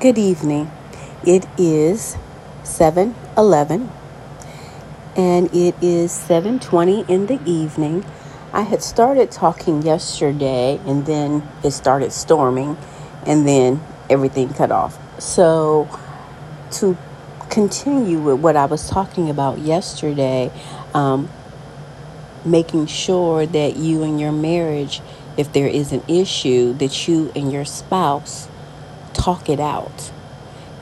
Good evening. It is 7:11 and it is 7:20 in the evening. I had started talking yesterday and then it started storming and then everything cut off. So to continue with what I was talking about yesterday, um, making sure that you and your marriage, if there is an issue, that you and your spouse talk it out.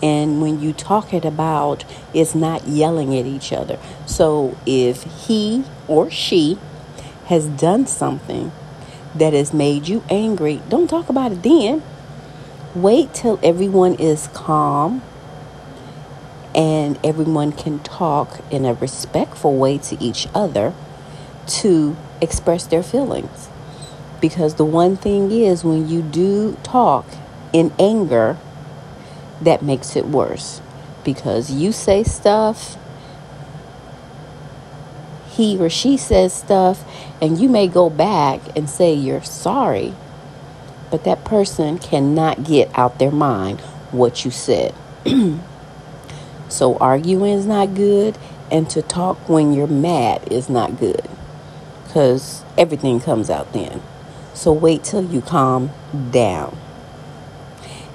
And when you talk it about, it's not yelling at each other. So if he or she has done something that has made you angry, don't talk about it then. Wait till everyone is calm and everyone can talk in a respectful way to each other to express their feelings. Because the one thing is, when you do talk in anger, that makes it worse. Because you say stuff, he or she says stuff, and you may go back and say you're sorry, but that person cannot get out their mind what you said. so arguing is not good, and to talk when you're mad is not good because everything comes out then. So wait till you calm down.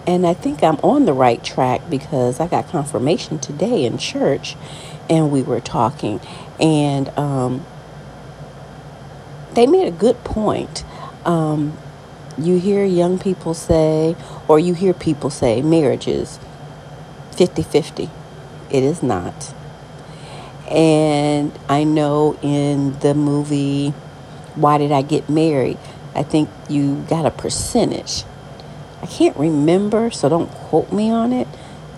And I think I'm on the right track because I got confirmation today in church and we were talking. And um, they made a good point. Um, you hear young people say, or you hear people say, marriage is 50 50. It is not. And I know in the movie, Why Did I Get Married? I think you got a percentage I can't remember, so don't quote me on it.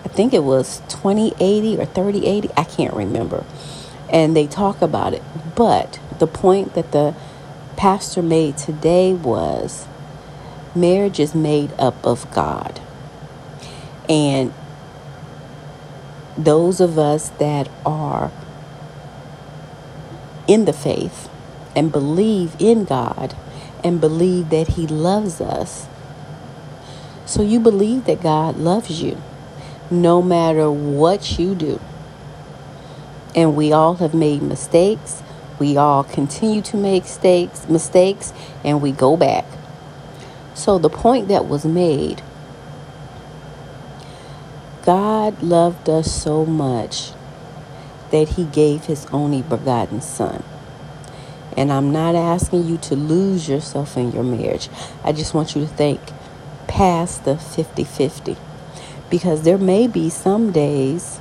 I think it was 2080 or 3080. I can't remember. And they talk about it. But the point that the pastor made today was marriage is made up of God. And those of us that are in the faith and believe in God and believe that He loves us so you believe that God loves you no matter what you do. And we all have made mistakes. We all continue to make mistakes, mistakes and we go back. So the point that was made God loved us so much that he gave his only begotten son. And I'm not asking you to lose yourself in your marriage. I just want you to think past the 50 50. Because there may be some days,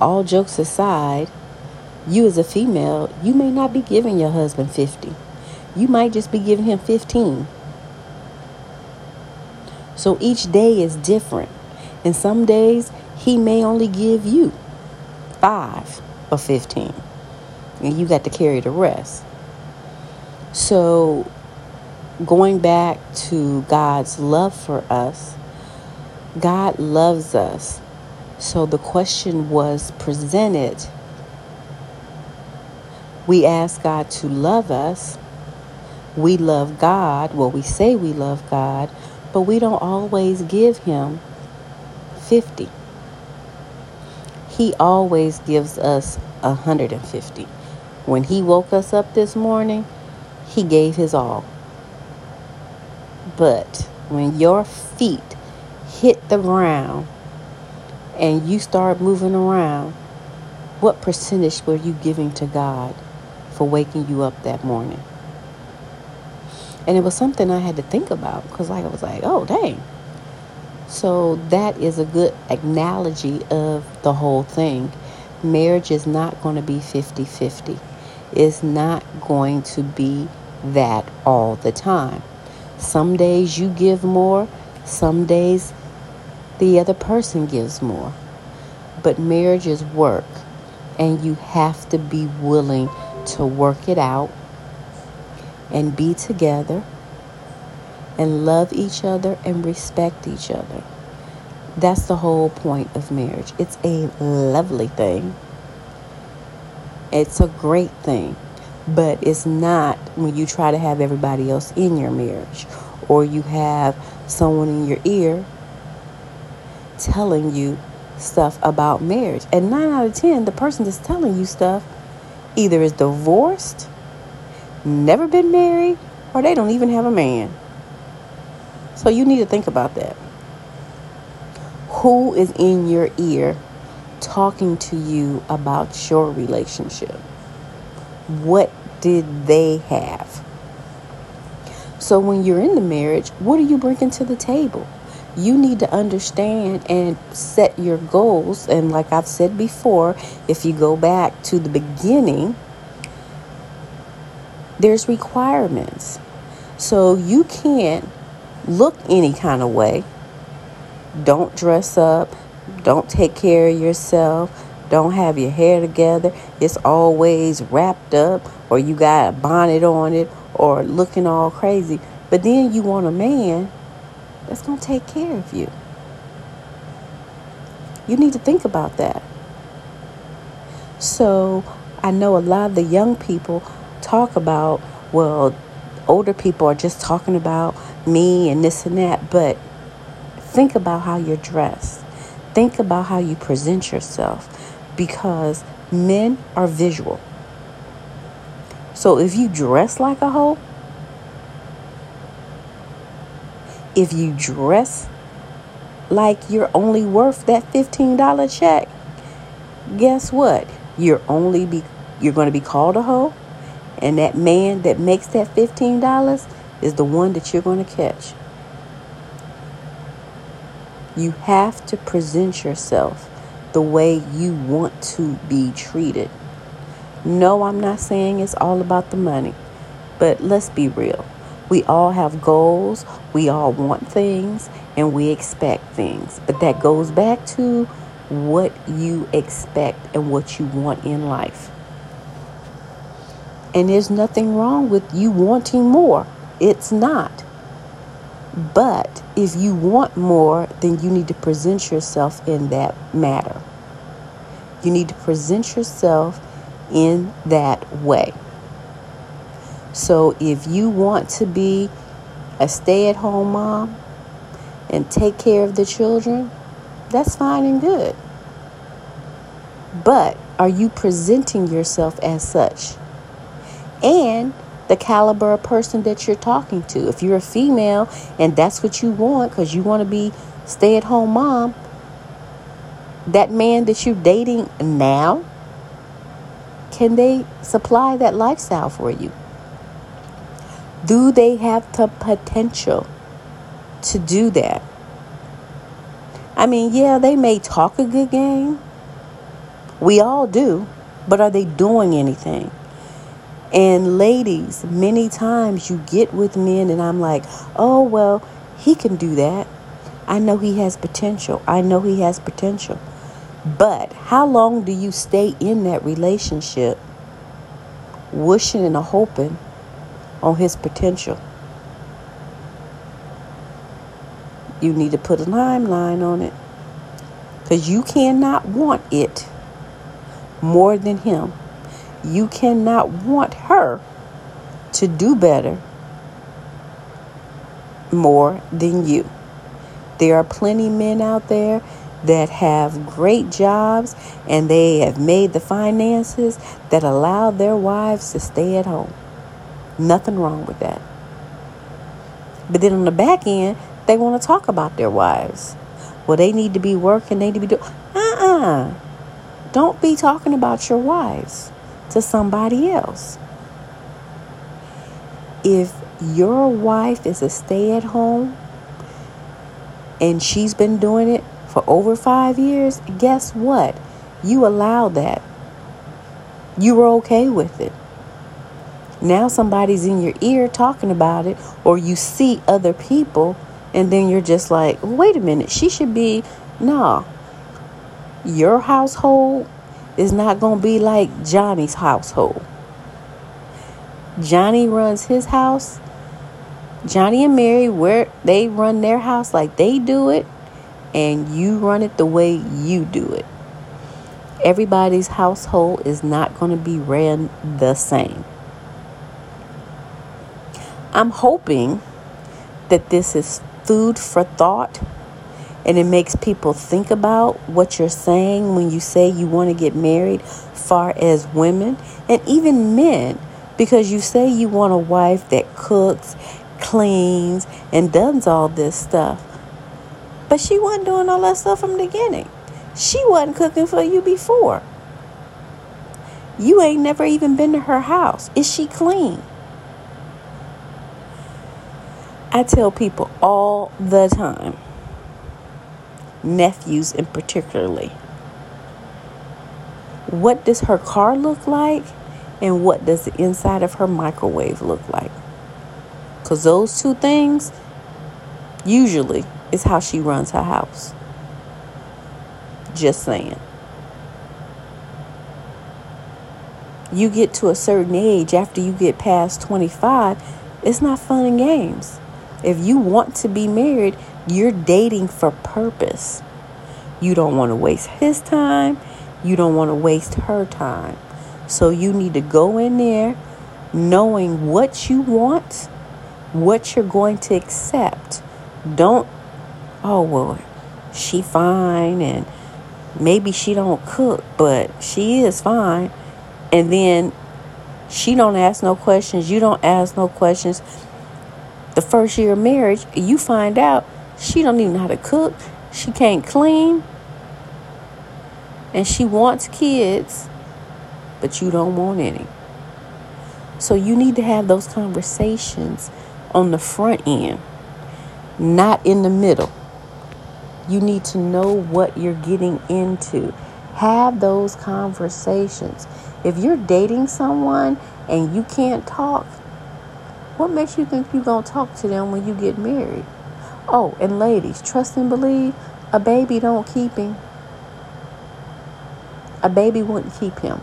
all jokes aside, you as a female, you may not be giving your husband 50. You might just be giving him 15. So each day is different. And some days he may only give you 5 or 15. And you got to carry the rest. So going back to God's love for us, God loves us. So the question was presented. We ask God to love us. We love God. Well, we say we love God, but we don't always give Him 50. He always gives us 150. When He woke us up this morning, He gave His all. But when your feet hit the ground and you start moving around, what percentage were you giving to God for waking you up that morning? And it was something I had to think about because like I was like, oh dang. So that is a good analogy of the whole thing. Marriage is not going to be 50 50. It's not going to be that all the time. Some days you give more, some days the other person gives more. But marriage is work, and you have to be willing to work it out and be together and love each other and respect each other. That's the whole point of marriage. It's a lovely thing. It's a great thing. But it's not when you try to have everybody else in your marriage or you have someone in your ear telling you stuff about marriage. And nine out of 10, the person that's telling you stuff either is divorced, never been married, or they don't even have a man. So you need to think about that. Who is in your ear talking to you about your relationship? What did they have? So when you're in the marriage, what are you bringing to the table? You need to understand and set your goals. And like I've said before, if you go back to the beginning, there's requirements. So you can't look any kind of way. Don't dress up. Don't take care of yourself. Don't have your hair together. It's always wrapped up, or you got a bonnet on it, or looking all crazy. But then you want a man that's going to take care of you. You need to think about that. So, I know a lot of the young people talk about, well, older people are just talking about me and this and that, but think about how you're dressed. Think about how you present yourself because men are visual. So if you dress like a hoe, if you dress like you're only worth that $15 check, guess what? You're only be you're going to be called a hoe, and that man that makes that $15 is the one that you're going to catch. You have to present yourself the way you want to be treated. No, I'm not saying it's all about the money, but let's be real. We all have goals, we all want things, and we expect things. But that goes back to what you expect and what you want in life. And there's nothing wrong with you wanting more. It's not. But if you want more, then you need to present yourself in that matter. You need to present yourself in that way. So if you want to be a stay at home mom and take care of the children, that's fine and good. But are you presenting yourself as such? And the caliber of person that you're talking to. If you're a female and that's what you want because you want to be stay at home mom, that man that you're dating now, can they supply that lifestyle for you? Do they have the potential to do that? I mean, yeah, they may talk a good game. We all do. But are they doing anything? And ladies, many times you get with men, and I'm like, oh, well, he can do that. I know he has potential. I know he has potential. But how long do you stay in that relationship, wishing and hoping on his potential. You need to put a timeline on it. Because you cannot want it more than him. You cannot want her to do better more than you. There are plenty men out there that have great jobs and they have made the finances that allow their wives to stay at home. Nothing wrong with that. But then on the back end, they want to talk about their wives. Well, they need to be working, they need to be doing. Uh uh-uh. uh. Don't be talking about your wives to somebody else. If your wife is a stay at home and she's been doing it for over five years, guess what? You allowed that. You were okay with it. Now somebody's in your ear talking about it, or you see other people, and then you're just like, wait a minute, she should be. No. Your household is not going to be like Johnny's household. Johnny runs his house. Johnny and Mary, where they run their house like they do it, and you run it the way you do it. Everybody's household is not going to be ran the same. I'm hoping that this is food for thought And it makes people think about what you're saying when you say you want to get married, far as women and even men, because you say you want a wife that cooks, cleans, and does all this stuff. But she wasn't doing all that stuff from the beginning. She wasn't cooking for you before. You ain't never even been to her house. Is she clean? I tell people all the time, nephews in particularly, what does her car look like and what does the inside of her microwave look like? Because those two things usually is how she runs her house. Just saying. You get to a certain age after you get past 25, it's not fun and games. If you want to be married, you're dating for purpose. You don't want to waste his time. You don't want to waste her time. So you need to go in there knowing what you want, what you're going to accept. Don't, oh, well, she fine and maybe she don't cook, but she is fine. And then she don't ask no questions. You don't ask no questions the first year of marriage, you find out she don't even know how to cook, she can't clean, and she wants kids, but you don't want any. So you need to have those conversations on the front end, not in the middle. You need to know what you're getting into. Have those conversations. If you're dating someone and you can't talk, what makes you think you're going to talk to them when you get married? Oh, and ladies, trust and believe a baby don't keep him. A baby wouldn't keep him.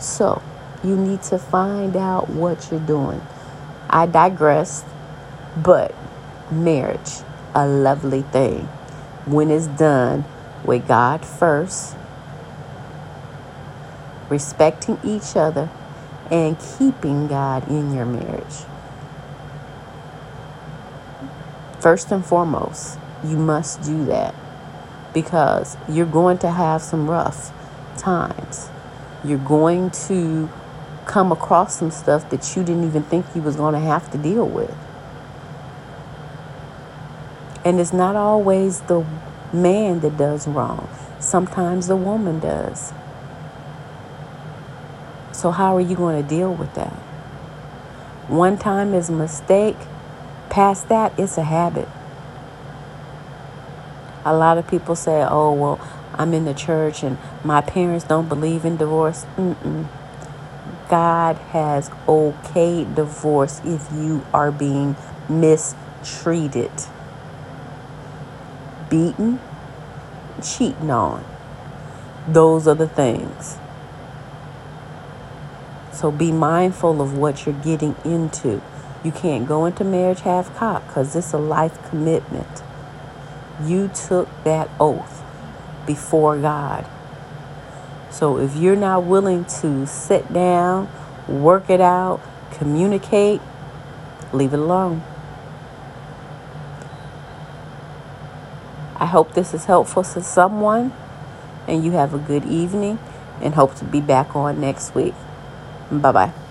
So, you need to find out what you're doing. I digress, but marriage, a lovely thing. When it's done with God first, respecting each other, and keeping God in your marriage. First and foremost, you must do that because you're going to have some rough times. You're going to come across some stuff that you didn't even think you was going to have to deal with. And it's not always the man that does wrong. Sometimes the woman does. So, how are you going to deal with that? One time is a mistake, past that, it's a habit. A lot of people say, oh, well, I'm in the church and my parents don't believe in divorce. Mm-mm. God has okayed divorce if you are being mistreated, beaten, cheating on. Those are the things. So be mindful of what you're getting into. You can't go into marriage half cocked because it's a life commitment. You took that oath before God. So if you're not willing to sit down, work it out, communicate, leave it alone. I hope this is helpful to someone and you have a good evening and hope to be back on next week. Bye bye.